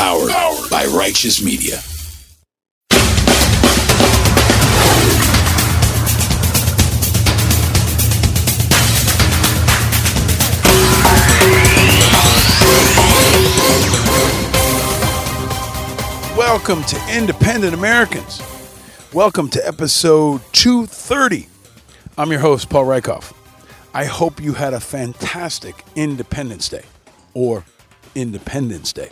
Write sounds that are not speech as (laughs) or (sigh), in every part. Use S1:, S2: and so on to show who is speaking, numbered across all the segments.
S1: Powered, by Righteous Media.
S2: Welcome to Independent Americans. Welcome to episode 230. I'm your host, Paul Rieckhoff. I hope you had a fantastic Independence Day or Independence Day.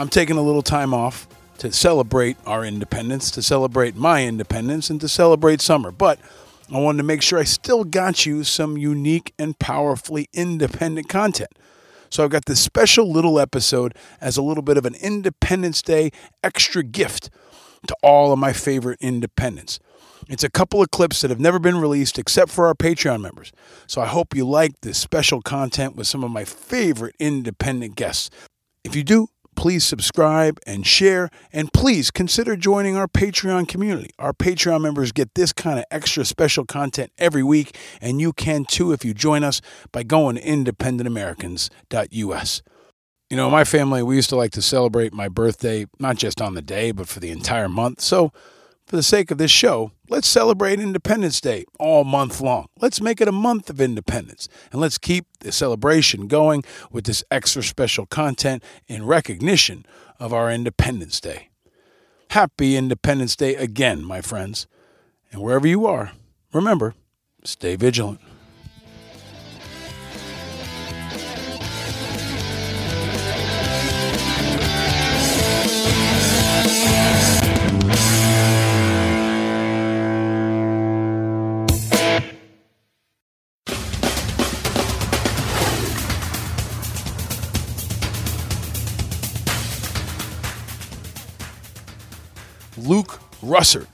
S2: I'm taking a little time off to celebrate our independence, to celebrate my independence, and to celebrate summer. But I wanted to make sure I still got you some unique and powerfully independent content. So I've got this special little episode as a little bit of an Independence Day extra gift to all of my favorite independents. It's a couple of clips that have never been released except for our Patreon members. So I hope you like this special content with some of my favorite independent guests. If you do, please subscribe and share, and please consider joining our Patreon community. Our Patreon members get this kind of extra special content every week, and you can too if you join us by going to independentamericans.us. You know, my family, we used to like to celebrate my birthday, not just on the day, but for the entire month. So, for the sake of this show, let's celebrate Independence Day all month long. Let's make it a month of independence. And let's keep the celebration going with this extra special content in recognition of our Independence Day. Happy Independence Day again, my friends. And wherever you are, remember, stay vigilant. Russert.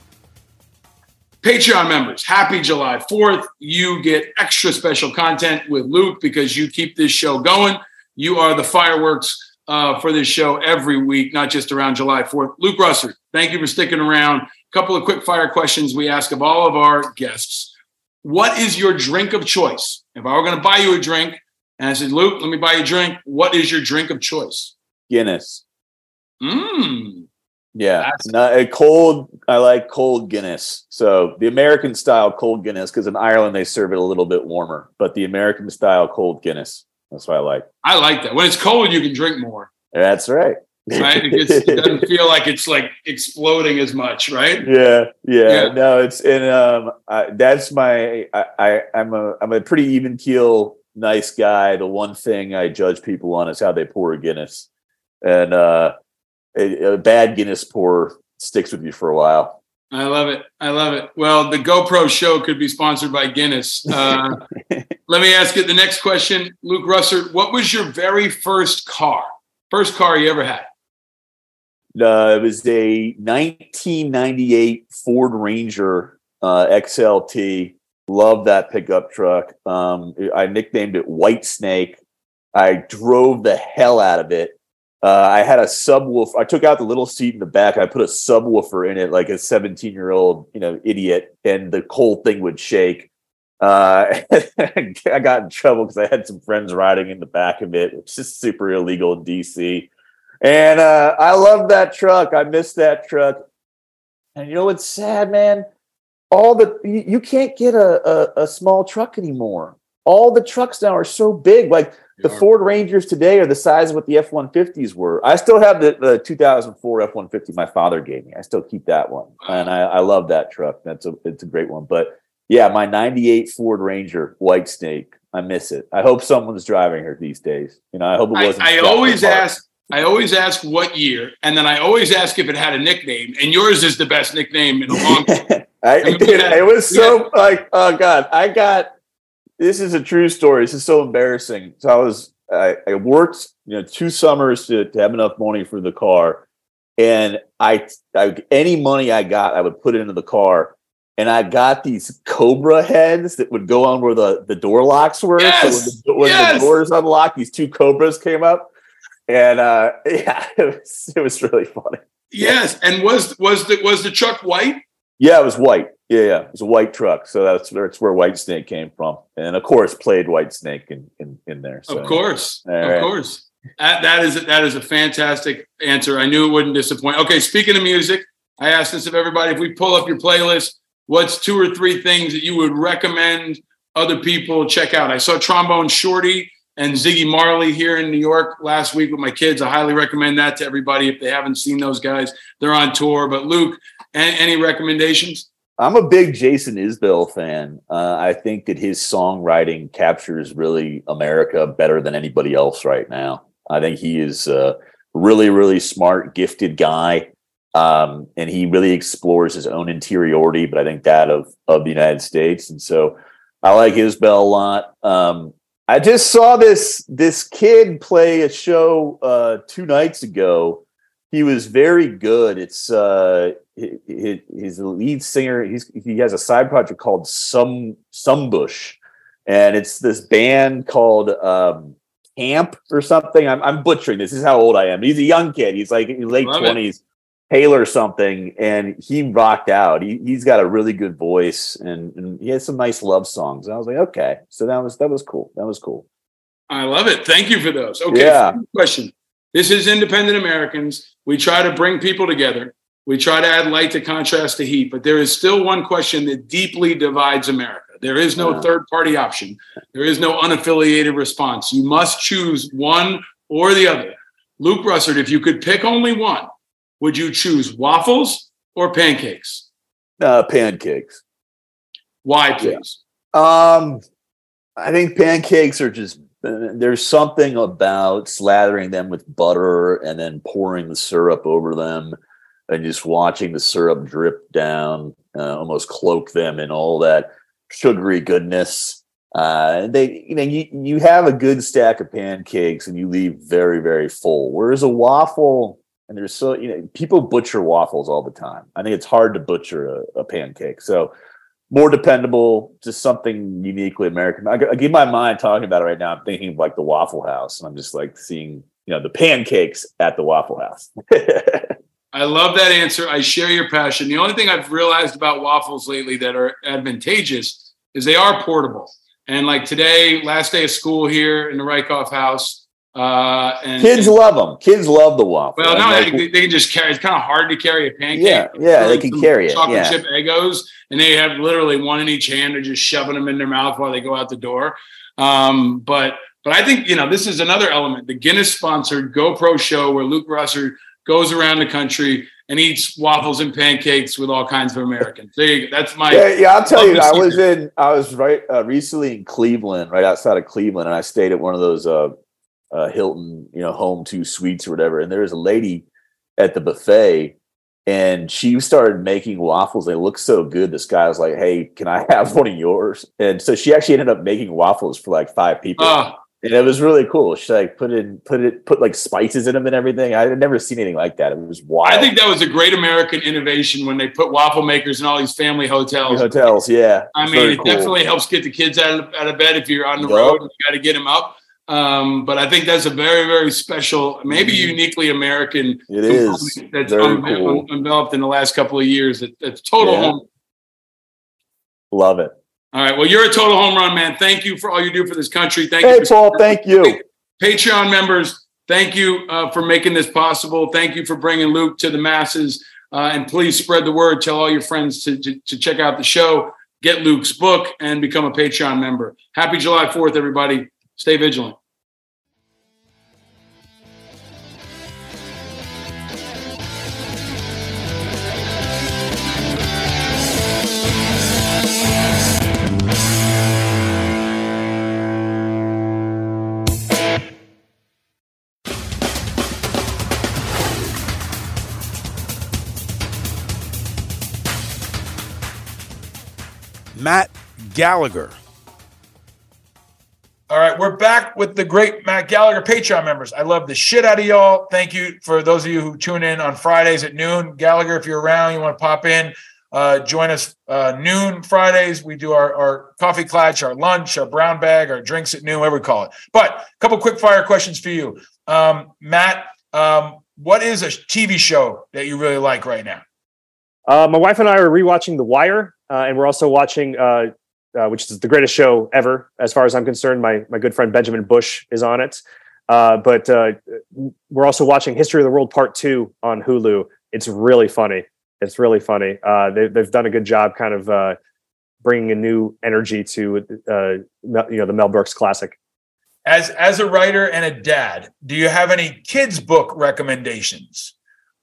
S3: Patreon members, happy July 4th. You get extra special content with Luke because you keep this show going. You are the fireworks uh, for this show every week, not just around July 4th. Luke Russert, thank you for sticking around. A couple of quick fire questions we ask of all of our guests. What is your drink of choice? If I were going to buy you a drink and I said, Luke, let me buy you a drink, what is your drink of choice?
S4: Guinness.
S3: Mmm.
S4: Yeah, not, a cold. I like cold Guinness. So the American style cold Guinness, because in Ireland they serve it a little bit warmer, but the American style cold Guinness. That's what I like.
S3: I like that. When it's cold, you can drink more.
S4: That's right.
S3: Right? It, gets, it doesn't feel like it's like exploding as much, right?
S4: Yeah, yeah. yeah. No, it's and um, I, that's my. I, I I'm a I'm a pretty even keel, nice guy. The one thing I judge people on is how they pour Guinness, and uh a, a bad Guinness pour sticks with you for a while.
S3: I love it. I love it. Well, the GoPro show could be sponsored by Guinness. Uh, (laughs) let me ask you the next question, Luke Russert. What was your very first car? First car you ever had?
S4: Uh, it was a 1998 Ford Ranger uh, XLT. Love that pickup truck. Um, I nicknamed it White Snake. I drove the hell out of it. Uh, I had a subwoofer. I took out the little seat in the back. I put a subwoofer in it, like a 17 year old, you know, idiot, and the whole thing would shake. Uh, (laughs) I got in trouble because I had some friends riding in the back of it, which is super illegal in DC. And uh, I love that truck. I miss that truck. And you know what's sad, man? All the you, you can't get a, a, a small truck anymore. All the trucks now are so big. Like the Ford Rangers today are the size of what the F 150s were. I still have the, the 2004 F 150 my father gave me. I still keep that one. And I, I love that truck. That's a, it's a great one. But yeah, my 98 Ford Ranger, White Snake. I miss it. I hope someone's driving her these days. You know, I hope it wasn't.
S3: I, I always ask. I always ask what year, and then I always ask if it had a nickname. And yours is the best nickname in a long time. (laughs)
S4: I, I mean, dude, it was so yeah. like, oh god, I got this is a true story. This is so embarrassing. So I was I, I worked you know two summers to, to, have enough money for the car, and I, I any money I got I would put it into the car, and I got these Cobra heads that would go on where the the door locks were.
S3: Yes!
S4: So when, the, when
S3: yes!
S4: the doors unlocked, these two Cobras came up, and uh, (laughs) yeah, it was it was really funny.
S3: Yes, and was was the was the truck white?
S4: Yeah, it was white. Yeah, yeah, it was a white truck, so that's where it's where White Snake came from, and of course played White Snake in in, in there. So.
S3: Of course, All of right. course. That, that is that is a fantastic answer. I knew it wouldn't disappoint. Okay, speaking of music, I asked this of everybody. If we pull up your playlist, what's two or three things that you would recommend other people check out? I saw Trombone Shorty and Ziggy Marley here in New York last week with my kids. I highly recommend that to everybody if they haven't seen those guys. They're on tour. But Luke, any recommendations?
S4: I'm a big Jason Isbell fan. Uh, I think that his songwriting captures really America better than anybody else right now. I think he is a really, really smart, gifted guy. Um, and he really explores his own interiority, but I think that of of the United States. And so I like Isbell a lot. Um, I just saw this this kid play a show uh, two nights ago. He was very good. It's uh, he, he's the lead singer. He's he has a side project called Some Some Bush, and it's this band called um, Camp or something. I'm, I'm butchering this. This is how old I am. He's a young kid. He's like late twenties, Taylor something, and he rocked out. He he's got a really good voice, and, and he has some nice love songs. And I was like, okay, so that was that was cool. That was cool.
S3: I love it. Thank you for those. Okay, yeah. question. This is Independent Americans. We try to bring people together. We try to add light to contrast to heat, but there is still one question that deeply divides America. There is no third party option. There is no unaffiliated response. You must choose one or the other. Luke Russert, if you could pick only one, would you choose waffles or pancakes?
S4: Uh, pancakes.
S3: Why, please?
S4: Yeah. Um, I think pancakes are just there's something about slathering them with butter and then pouring the syrup over them and just watching the syrup drip down, uh, almost cloak them in all that sugary goodness. Uh, they, you know, you, you have a good stack of pancakes and you leave very, very full. Whereas a waffle, and there's so, you know, people butcher waffles all the time. I think it's hard to butcher a, a pancake. So, more dependable, just something uniquely American. I, I give my mind talking about it right now. I'm thinking of like the Waffle House, and I'm just like seeing, you know, the pancakes at the Waffle House. (laughs)
S3: I love that answer. I share your passion. The only thing I've realized about waffles lately that are advantageous is they are portable. And like today, last day of school here in the Rieckhoff house. Uh, and,
S4: Kids love them. Kids love the waffle.
S3: Well, no, like, they, they, can just carry. It's kind of hard to carry a pancake.
S4: Yeah, yeah, they can carry it.
S3: Chocolate
S4: yeah.
S3: chip Eggos, and they have literally one in each hand. They're just shoving them in their mouth while they go out the door. Um, but but I think you know this is another element. The Guinness sponsored GoPro show where Luke Russert goes around the country and eats waffles and pancakes with all kinds of Americans. There you go. That's my
S4: yeah. yeah I'll tell you, I was in I was right uh, recently in Cleveland, right outside of Cleveland, and I stayed at one of those uh, uh, Hilton, you know, home two suites or whatever. And there was a lady at the buffet, and she started making waffles. They looked so good. This guy was like, "Hey, can I (laughs) have one of yours?" And so she actually ended up making waffles for like five people. And it was really cool. She like put in, put it, put like spices in them and everything. I had never seen anything like that. It was wild.
S3: I think that was a great American innovation when they put waffle makers in all these family hotels.
S4: Hotels, yeah.
S3: I mean, it cool. definitely helps get the kids out of, out of bed if you're on the yep. road and you got to get them up. Um, but I think that's a very, very special, maybe mm-hmm. uniquely American.
S4: It is
S3: that's un- cool. developed in the last couple of years. That, that's total yeah. home.
S4: Love it.
S3: All right. Well, you're a total home run, man. Thank you for all you do for this country. Thank
S4: hey,
S3: you.
S4: Paul. Thank you.
S3: Patreon members, thank you uh, for making this possible. Thank you for bringing Luke to the masses. Uh, and please spread the word. Tell all your friends to, to, to check out the show, get Luke's book, and become a Patreon member. Happy July 4th, everybody. Stay vigilant.
S2: Matt Gallagher.
S3: All right, we're back with the great Matt Gallagher Patreon members. I love the shit out of y'all. Thank you for those of you who tune in on Fridays at noon. Gallagher, if you're around, you want to pop in, uh, join us uh, noon Fridays. We do our, our coffee clutch, our lunch, our brown bag, our drinks at noon, whatever we call it. But a couple quick fire questions for you. Um, Matt, um, what is a TV show that you really like right now?
S5: Uh, my wife and I are rewatching The Wire uh, and we're also watching, uh, uh, which is the greatest show ever, as far as I'm concerned. My my good friend Benjamin Busch is on it. Uh, but uh, we're also watching History of the World Part Two on Hulu. It's really funny. It's really funny. They, they've done a good job, kind of bringing a new energy to you know the Mel Brooks classic.
S6: As as a writer and a dad, do you have any kids book recommendations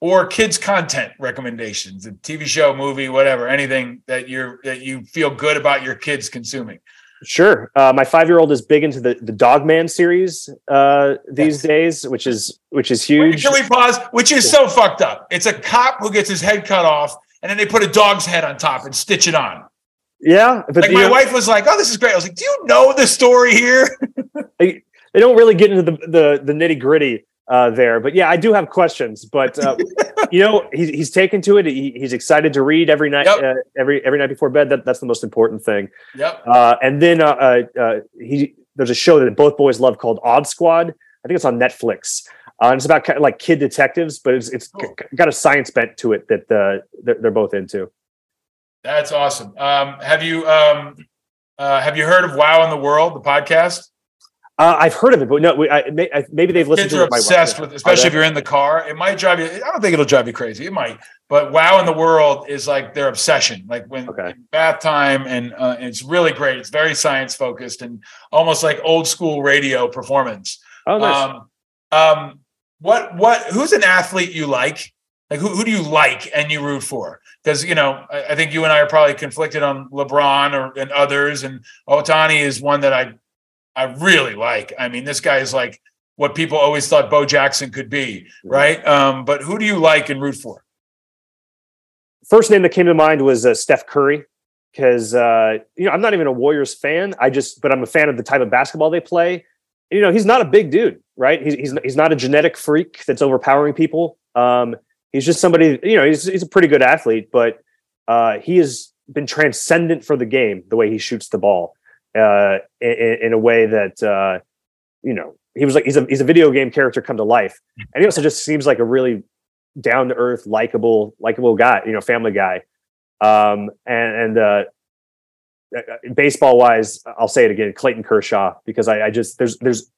S6: or kids content recommendations? A TV show, movie, whatever, anything that you're that you feel good about your kids consuming.
S5: Sure. Uh, my five year old is big into the the Dogman series uh, these yes. days, which is which is huge.
S6: Can we pause? Which is so fucked up. It's a cop who gets his head cut off, and then they put a dog's head on top and stitch it on.
S5: Yeah,
S6: but like my wife was like, "Oh, this is great." I was like, "Do you know the story here?"
S5: They, don't really get into the the, the nitty gritty uh, there. But yeah, I do have questions. But uh, (laughs) you know, he's he's taken to it. He, he's excited to read every night, yep. uh, every every night before bed. That that's the most important thing.
S6: Yep.
S5: Uh, and then uh, uh, he there's a show that both boys love called Odd Squad. I think it's on Netflix. Uh, and it's about kind of like kid detectives, but it's it's cool. got a science bent to it that uh, they're, they're both into.
S6: That's awesome. Um, have you um, uh, have you heard of Wow in the World, the podcast?
S5: Uh, I've heard of it, but no, we, I, I, maybe they've listened
S6: Kids to it. Are obsessed with, especially if you're in the car. It might drive you. I don't think it'll drive you crazy. It might, but Wow in the World is like their obsession. Like when okay. bath time, and, uh, and, it's really great. It's very science focused and almost like old school radio performance.
S5: Oh, nice.
S6: Um, um, what what? Who's an athlete you like? Like who, who do you like and you root for? Because you know, I, I, think you and I are probably conflicted on LeBron or and others, and Ohtani is one that I I really like. I mean, this guy is like what people always thought Bo Jackson could be, right? Um, but who do you like and root for?
S5: First name that came to mind was uh, Steph Curry because uh, you know I'm not even a Warriors fan. I just, but I'm a fan of the type of basketball they play. You know, he's not a big dude, right? He's he's, he's not a genetic freak that's overpowering people. Um, he's just somebody. You know, he's he's a pretty good athlete, but uh, he has been transcendent for the game the way he shoots the ball uh, in, in, a way that uh, you know he was like he's a he's a video game character come to life, and he also just seems like a really down to earth, likable, likable guy, you know, family guy. Um, and and uh, uh baseball wise, I'll say it again, Clayton Kershaw, because I, I just there's there's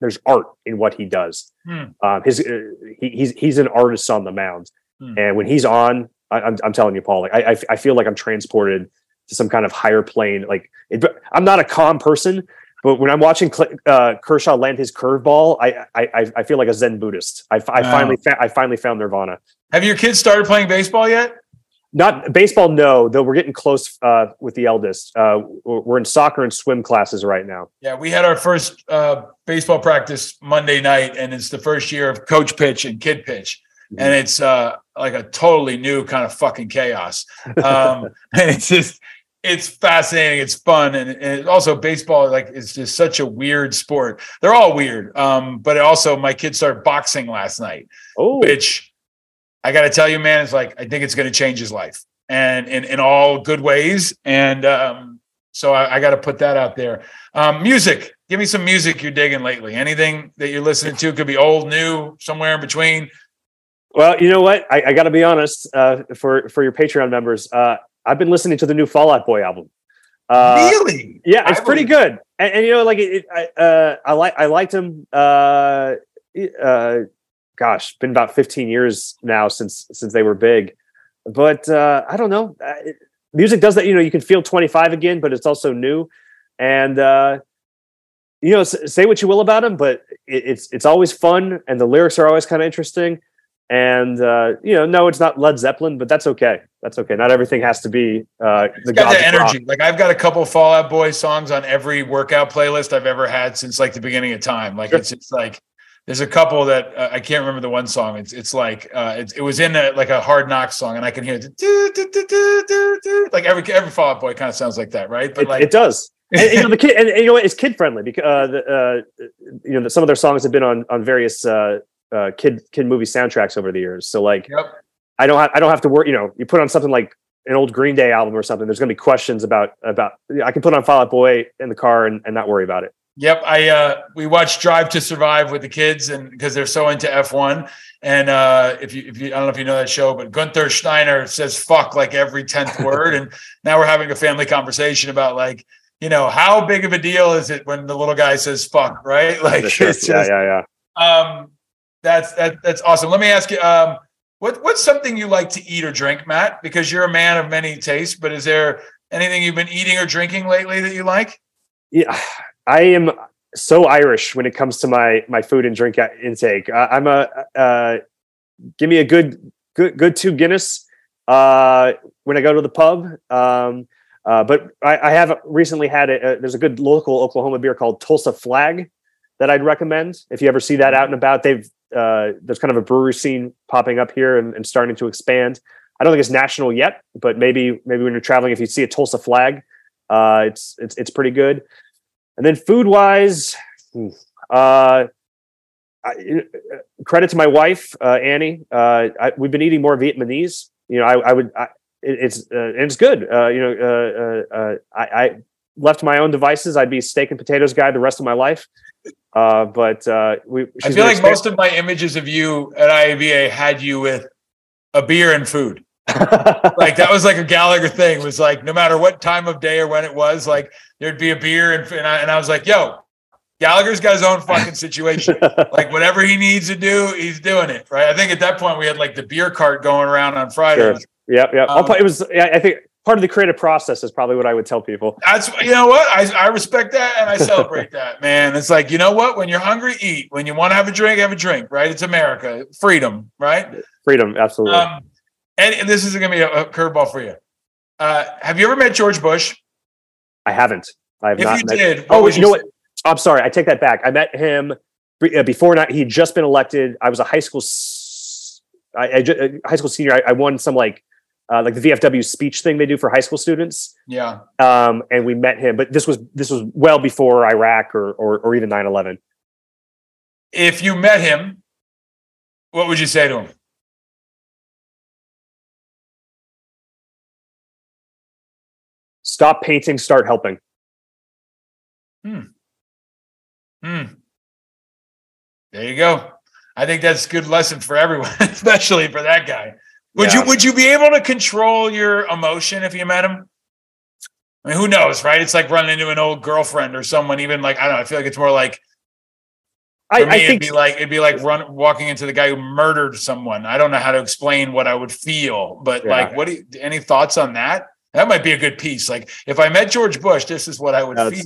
S5: there's art in what he does. Hmm. Um, his uh, he, he's he's an artist on the mound, hmm. and when he's on, I, am I'm, I'm telling you, Paul, like I, I I feel like I'm transported to some kind of higher plane. Like it, I'm not a calm person, but when I'm watching uh, Kershaw land his curveball, I, I I feel like a Zen Buddhist. I, I wow. finally fa- I finally found Nirvana.
S6: Have your kids started playing baseball yet?
S5: Not baseball, no. Though we're getting close uh, with the eldest. Uh, we're in soccer and swim classes right now.
S6: Yeah, we had our first uh, baseball practice Monday night, and it's the first year of coach pitch and kid pitch and it's uh, like a totally new kind of fucking chaos. Um, (laughs) (laughs) and it's just it's fascinating, it's fun, and, and also baseball like it's just such a weird sport. They're all weird, um, but also my kids started boxing last night,
S5: oh.
S6: which I got to tell you, man, it's like I think it's going to change his life, and in in all good ways, and um, so I, I got to put that out there. Um, music, give me some music you're digging lately. Anything that you're listening to could be old, new, somewhere in between.
S5: Well, you know what? I, I got to be honest. Uh, for for your Patreon members, uh, I've been listening to the new Fall Out Boy album.
S6: Uh, really?
S5: Yeah, it's I pretty believe- good. And, and, you know, like it, it I, uh, I like I liked him. Uh, uh, gosh, been about 15 years now since since they were big. But uh, I don't know. It, music does that. You know, you can feel 25 again, but it's also new. And uh, you know, say what you will about him, but it, it's it's always fun, and the lyrics are always kind of interesting. And uh, you know, no, it's not Led Zeppelin, but that's okay. That's okay. Not everything has to be uh,
S6: the got that energy. Rock. Like I've got a couple Fall Out Boy songs on every workout playlist I've ever had since like the beginning of time. Like sure. it's just like there's a couple that uh, I can't remember the one song. It's it's like uh, it, it was in a, like a Hard Knock song, and I can hear it. Do, do, do, do do like every every Fall Out Boy kind of sounds like that, right?
S5: But it, like it does. (laughs) and, you know the kid, and, and, you know what? It's kid friendly because uh, the, uh, you know some of their songs have been on on various uh, uh, kid kid movie soundtracks over the years. So like,
S6: yep.
S5: I don't have I don't have to worry. You know, you put on something like an old Green Day album or something. There's going to be questions about about. I can put on Fall Out Boy in the car and, and not worry about it.
S6: Yep, I uh, we watched Drive to Survive with the kids, and because they're so into F one, and uh, if you if you I don't know if you know that show, but Gunther Steiner says "fuck" like every tenth word, and now we're having a family conversation about like you know how big of a deal is it when the little guy says "fuck" right? (laughs) Like
S5: sure. it's just, yeah, yeah, yeah
S6: Um, that's that, that's awesome. Let me ask you, um, what what's something you like to eat or drink, Matt? Because you're a man of many tastes, but is there anything you've been eating or drinking lately that you like?
S5: Yeah, I am so Irish when it comes to my my food and drink intake. Uh, I'm a uh, give me a good good good two Guinness uh, when I go to the pub. Um, uh, but I, I, have recently had a, there's a good local Oklahoma beer called Tulsa Flag that I'd recommend. If you ever see that out and about, they've uh, there's kind of a brewery scene popping up here and, and, starting to expand. I don't think it's national yet, but maybe maybe when you're traveling, if you see a Tulsa Flag, uh, it's it's it's pretty good. And then food wise, uh, credit to my wife uh, Annie. Uh, I, we've been eating more Vietnamese. You know, I, I would. I, it's uh, it's good. You know, I, I, left my own devices. I'd be steak and potatoes guy the rest of my life. But we.
S6: I feel like most of my images of you at IAVA had you with a beer and food. (laughs) like that was like a Gallagher thing. Was like no matter what time of day or when it was, like there'd be a beer and and I, and I was like, "Yo, Gallagher's got his own fucking situation. (laughs) like whatever he needs to do, he's doing it. Right. I think at that point we had like the beer cart going around on Fridays.
S5: Sure. Yeah, yeah. Um, it was. Yeah, I think part of the creative process is probably what I would tell people.
S6: That's you know what I, I respect that and I celebrate that, (laughs) man. It's like you know what when you're hungry, eat. When you want to have a drink, have a drink. Right? It's America, freedom. Right?
S5: Freedom, absolutely. Um,
S6: and, and, this is going to be a, a curveball for you. Uh, have you ever met George Bush?
S5: I haven't. I have
S6: if
S5: not.
S6: you
S5: met,
S6: did,
S5: oh, you know what? I'm sorry. I take that back. I met him uh, before not. He'd just been elected. I was a high school, I, I uh, high school senior. I, I won some like uh, like the VFW speech thing they do for high school students.
S6: Yeah.
S5: Um, and we met him, but this was this was well before Iraq or or, or even 9/11.
S6: If you met him, what would you say to him?
S5: Stop painting, start helping.
S6: Hmm. Hmm. There you go. I think that's a good lesson for everyone, (laughs) especially for that guy. Would yeah. you would you be able to control your emotion if you met him? I mean, who knows, right? It's like running into an old girlfriend or someone. Even like I don't know. I feel like it's more like. For I, me, I it'd be like it'd be like run walking into the guy who murdered someone. I don't know how to explain what I would feel, but yeah. like, what? Do you, any thoughts on that? That might be a good piece. Like, if I met George Bush, this is what I would feel.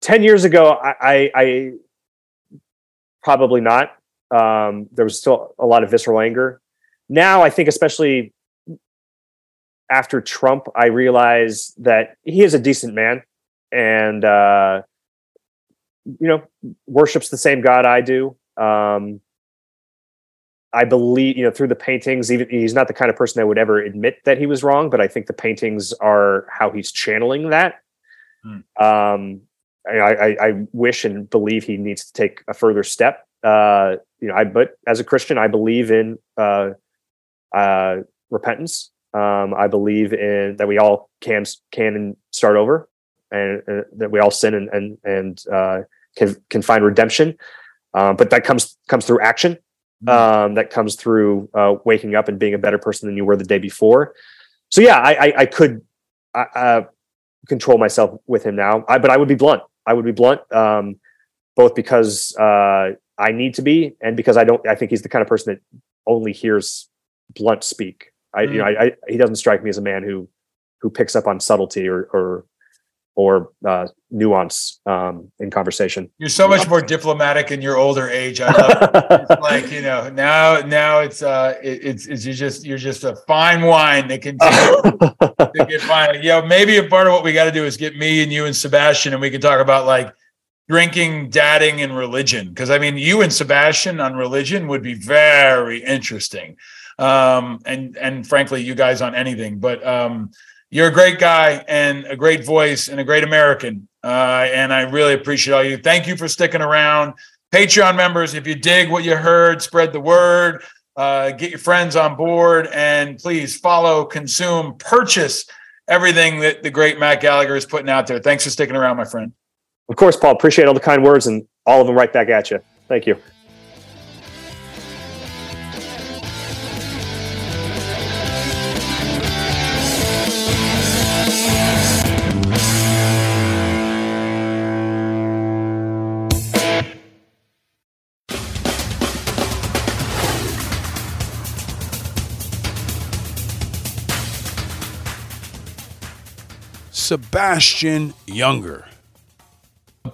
S5: 10 years ago, I, I, I probably not. Um, there was still a lot of visceral anger. Now, I think, especially after Trump, I realize that he is a decent man and, uh, you know, worships the same God I do. Um, I believe, you know, through the paintings, even he's not the kind of person that would ever admit that he was wrong, but I think the paintings are how he's channeling that. Hmm. Um, I, I, I, wish and believe he needs to take a further step. Uh, you know, I but as a Christian, I believe in uh, uh, repentance. Um, I believe in that we all can can start over, and uh, that we all sin and and and uh, can can find redemption. Um, but that comes comes through action. Mm-hmm. Um, that comes through uh, waking up and being a better person than you were the day before. So yeah, I I, I could uh, control myself with him now, I, but I would be blunt. I would be blunt, um, both because uh, I need to be, and because I don't. I think he's the kind of person that only hears blunt speak. I, mm. you know, I, I, he doesn't strike me as a man who who picks up on subtlety or or or uh, nuance um, in conversation.
S6: You're so much more diplomatic in your older age. I love it. (laughs) like you know now now it's uh it, it's it's you're just you're just a fine wine that can (laughs) to get fine. You know maybe a part of what we got to do is get me and you and Sebastian and we can talk about like drinking, dadding, and religion. Because I mean, you and Sebastian on religion would be very interesting. Um, and and frankly, you guys on anything. But um, you're a great guy and a great voice and a great American. Uh, and I really appreciate all you. Thank you for sticking around. Patreon members, if you dig what you heard, spread the word. Uh, get your friends on board and please follow, consume, purchase everything that the great Matt Gallagher is putting out there. Thanks for sticking around, my friend.
S5: Of course, Paul. Appreciate all the kind words and all of them right back at you. Thank you.
S7: Sebastian Junger.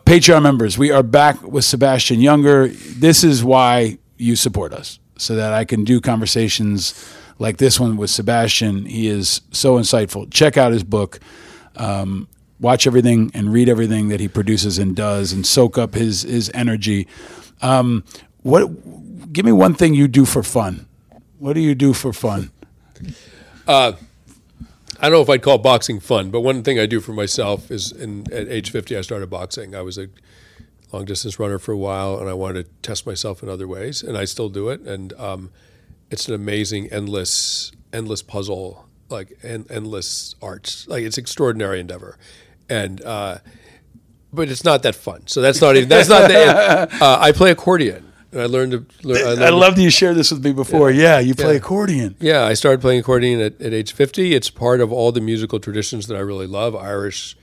S7: Patreon members, we are back with Sebastian Junger. This is why you support us, so that I can do conversations like this one with Sebastian. He is so insightful. Check out his book. Um, watch everything and read everything that he produces and does, and soak up his his energy. Um, what? Give me one thing you do for fun. What do you do for fun?
S8: I don't know if I'd call boxing fun, but one thing I do for myself is in, at age 50, I started boxing. I was a long distance runner for a while, and I wanted to test myself in other ways, and I still do it. And um, it's an amazing, endless, endless puzzle, like en- endless art. Like it's extraordinary endeavor, and uh, but it's not that fun. So that's not even that's not the. (laughs) Uh, I play accordion, I learned to. Learn, learned
S7: I
S8: to-
S7: that you shared this with me before. Yeah, you play
S8: Yeah.
S7: accordion.
S8: yeah, I started playing accordion at, at age 50. It's part of all the musical traditions that I really love Irish,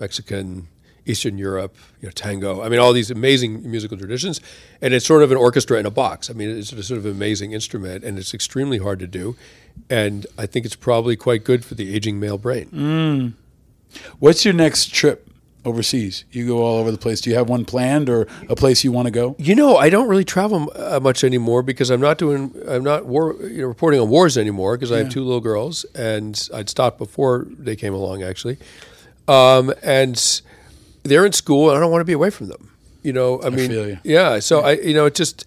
S8: Mexican, Eastern Europe, you know, tango. I mean, all these amazing musical traditions. And it's sort of an orchestra in a box. I mean, it's a sort of amazing instrument, and it's extremely hard to do. And I think it's probably quite good for the aging male brain. Mm.
S7: What's your next trip overseas? You go all over the place. Do you have one planned or a place you want to go?
S8: You know, I don't really travel uh, much anymore because I'm not doing, I'm not war, you know, reporting on wars anymore because I have two little girls, and I'd stopped before they came along actually, um, and they're in school, and I don't want to be away from them. You know, I mean,
S7: feel you.
S8: yeah. So I, you know, it just,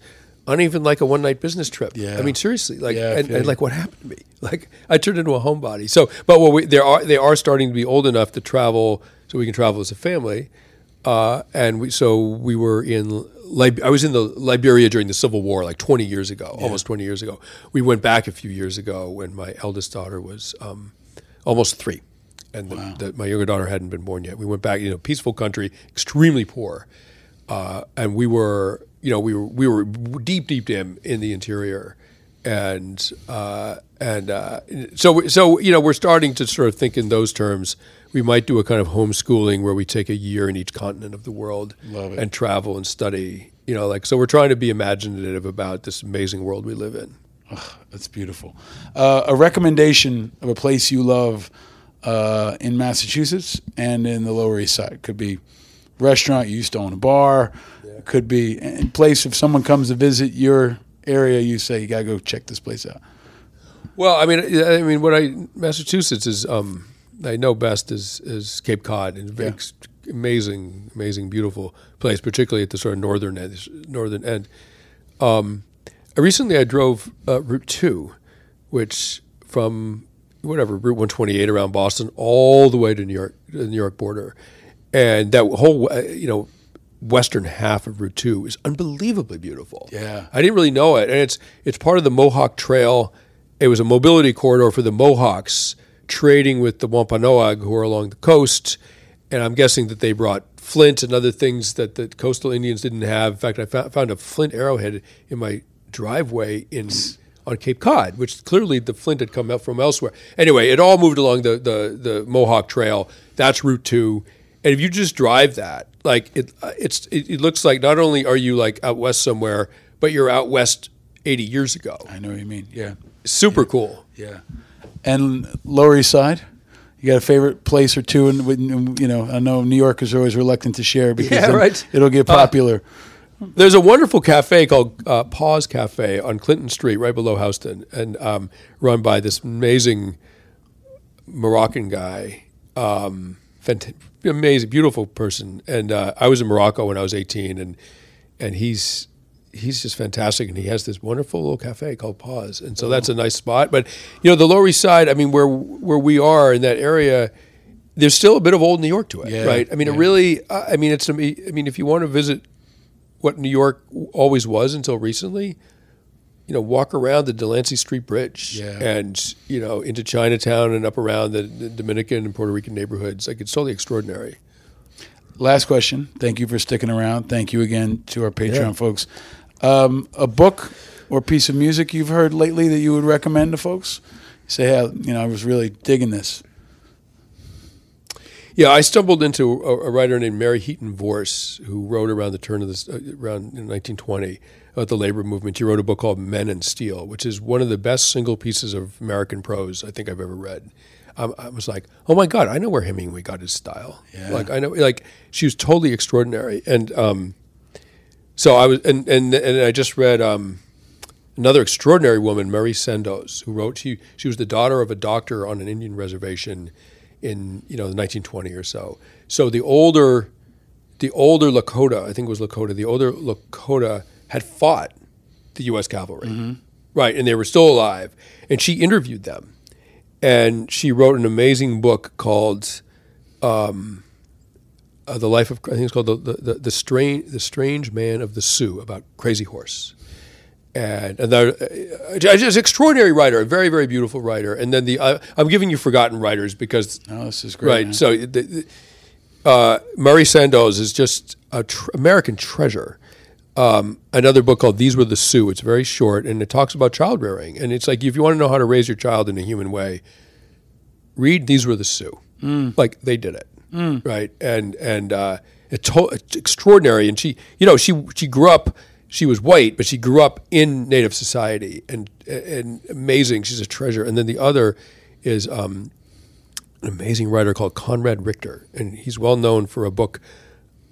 S8: uneven like a one night business trip.
S7: Yeah.
S8: I mean, seriously, like,
S7: Yeah,
S8: and, and like what happened to me? (laughs) Like, I turned into a homebody. So, but what we, there are, they are starting to be old enough to travel, so we can travel as a family. Uh, and we, so we were in, Lib- I was in the Liberia during the Civil War, like 20 years ago, almost 20 years ago. We went back a few years ago when my eldest daughter was um, almost three, and the, the, my younger daughter hadn't been born yet. We went back, you know, peaceful country, extremely poor, uh, and we were, you know, we were we were deep, deep in in the interior, and uh, and uh, so so you know we're starting to sort of think in those terms. We might do a kind of homeschooling where we take a year in each continent of the world and travel and study. You know, like so we're trying to be imaginative about this amazing world we live in.
S7: That's beautiful. Uh, a recommendation of a place you love uh, in Massachusetts and in the Lower East Side could be restaurant you used to own a bar. Could be a place if someone comes to visit your area, you say you gotta go check this place out.
S8: Well, I mean, I mean, what I Massachusetts is um, I know best is is Cape Cod, and
S7: Yeah.
S8: ex- amazing, amazing, beautiful place, particularly at the sort of northern end. Northern end. Um, recently I drove uh, Route Two, which from whatever Route One Twenty Eight around Boston all the way to New York, the New York border, and that whole uh, you know western half of Route Two is unbelievably beautiful.
S7: Yeah.
S8: I didn't really know it, and it's it's part of the Mohawk Trail. It was a mobility corridor for the Mohawks trading with the Wampanoag, who are along the coast, and I'm guessing that they brought flint and other things that the coastal Indians didn't have. In fact, I found a flint arrowhead in my driveway in on Cape Cod, which clearly the flint had come from elsewhere. Anyway, it all moved along the the, the Mohawk Trail. That's Route Two, and if you just drive that, like it, uh, it's it, it looks like not only are you like out west somewhere, but you're out west 80 years ago.
S7: I know what you mean. Yeah.
S8: Super cool.
S7: Yeah. And Lower East Side? You got a favorite place or two? And you know, I know New Yorkers are always reluctant to share because
S8: Yeah, right.
S7: it'll get popular.
S8: There's a wonderful cafe called uh, Pause Cafe on Clinton Street, right below Houston, and um, run by this amazing Moroccan guy. Um, fant- amazing, beautiful person. And uh, I was in Morocco when I was 18, and and he's he's just fantastic. And he has this wonderful little cafe called Pause, and so oh. that's a nice spot. But you know, the Lower East Side. I mean, where where we are in that area. There's still a bit of old New York to it,
S7: Yeah,
S8: right? I mean,
S7: yeah.
S8: it really. I mean, it's. I mean, if you want to visit what New York always was until recently, you know, walk around the Delancey Street Bridge
S7: Yeah.
S8: and, you know, into Chinatown and up around the, the Dominican and Puerto Rican neighborhoods. Like, it's totally extraordinary.
S7: Last question. Thank you for sticking around. Thank you again to our Patreon
S8: Yeah.
S7: folks. Um, a book or piece of music you've heard lately that you would recommend to folks? Say, hey, you know, I was really digging this.
S8: Yeah, I stumbled into a, a writer named Mary Heaton Vorse, who wrote around the turn of this, uh, around 1920 about the labor movement. She wrote a book called Men and Steel, which is one of the best single pieces of American prose I think I've ever read. I, I was like, oh my god, I know where Hemingway got his style. Yeah. Like I know, like she was totally extraordinary, and um, so I was, and and and I just read um, another extraordinary woman, Mari Sandoz, who wrote. She she was the daughter of a doctor on an Indian reservation in you know the 1920 or so. So the older, the older Lakota, I think it was Lakota, the older Lakota had fought the U.S. cavalry, right, and they were still alive, and she interviewed them, and she wrote an amazing book called. Um, uh, the life of I think it's called the the, the, the strange the strange man of the Sioux about Crazy Horse, and there, uh, just extraordinary writer, a very very beautiful writer. And then the uh, I'm giving you forgotten writers because
S7: Oh, this is great.
S8: right.
S7: man.
S8: So the, the, uh, Mari Sandoz is just a tr- American treasure. Um, another book called These Were the Sioux. It's very short and it talks about child rearing. And it's like if you want to know how to raise your child in a human way, read These Were the Sioux. Like they did it, right? And and uh, it's, it's extraordinary. And she, you know, she she grew up. She was white, but she grew up in Native society, and and amazing. She's a treasure. And then the other is um, an amazing writer called Conrad Richter, and he's well known for a book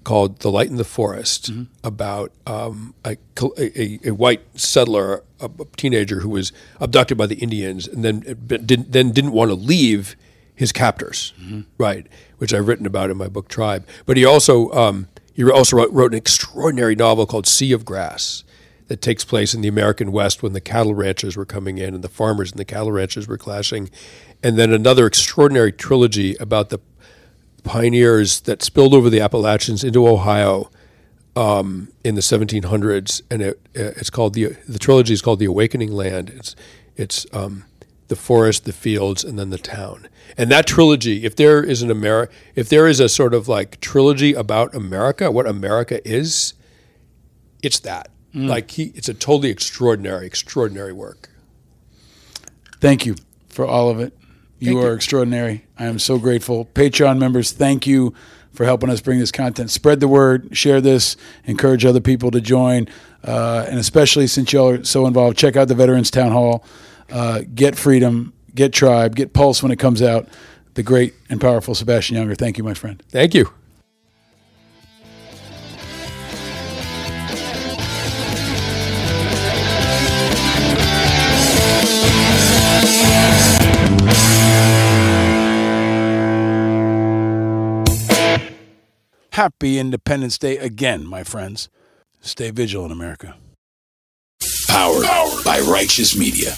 S8: called "The Light in the Forest" about um, a, a, a white settler, a, a teenager who was abducted by the Indians, and then didn't, then didn't want to leave his captors, right? Which I've written about in my book Tribe. But he also um, he also wrote, wrote an extraordinary novel called Sea of Grass that takes place in the American West when the cattle ranchers were coming in and the farmers and the cattle ranchers were clashing, and then another extraordinary trilogy about the pioneers that spilled over the Appalachians into Ohio um, in the 1700s, and it, it's called the the trilogy is called the Awakening Land. It's it's um, the forest, the fields, and then the town. And that trilogy, if there is an Ameri- if there is a sort of like trilogy about America, what America is, it's that. Like he, it's a totally extraordinary, extraordinary work.
S7: Thank you for all of it. You
S8: Thank
S7: are
S8: you.
S7: extraordinary. I am so grateful. Patreon members, thank you for helping us bring this content. Spread the word, share this, encourage other people to join, uh, and especially since y'all are so involved, check out the Veterans Town Hall. Uh, get freedom, get tribe, get pulse when it comes out. The great and powerful Sebastian Junger. Thank you, my friend.
S8: Thank you.
S7: Happy Independence Day again, my friends. Stay vigilant, America.
S2: Powered by Righteous Media.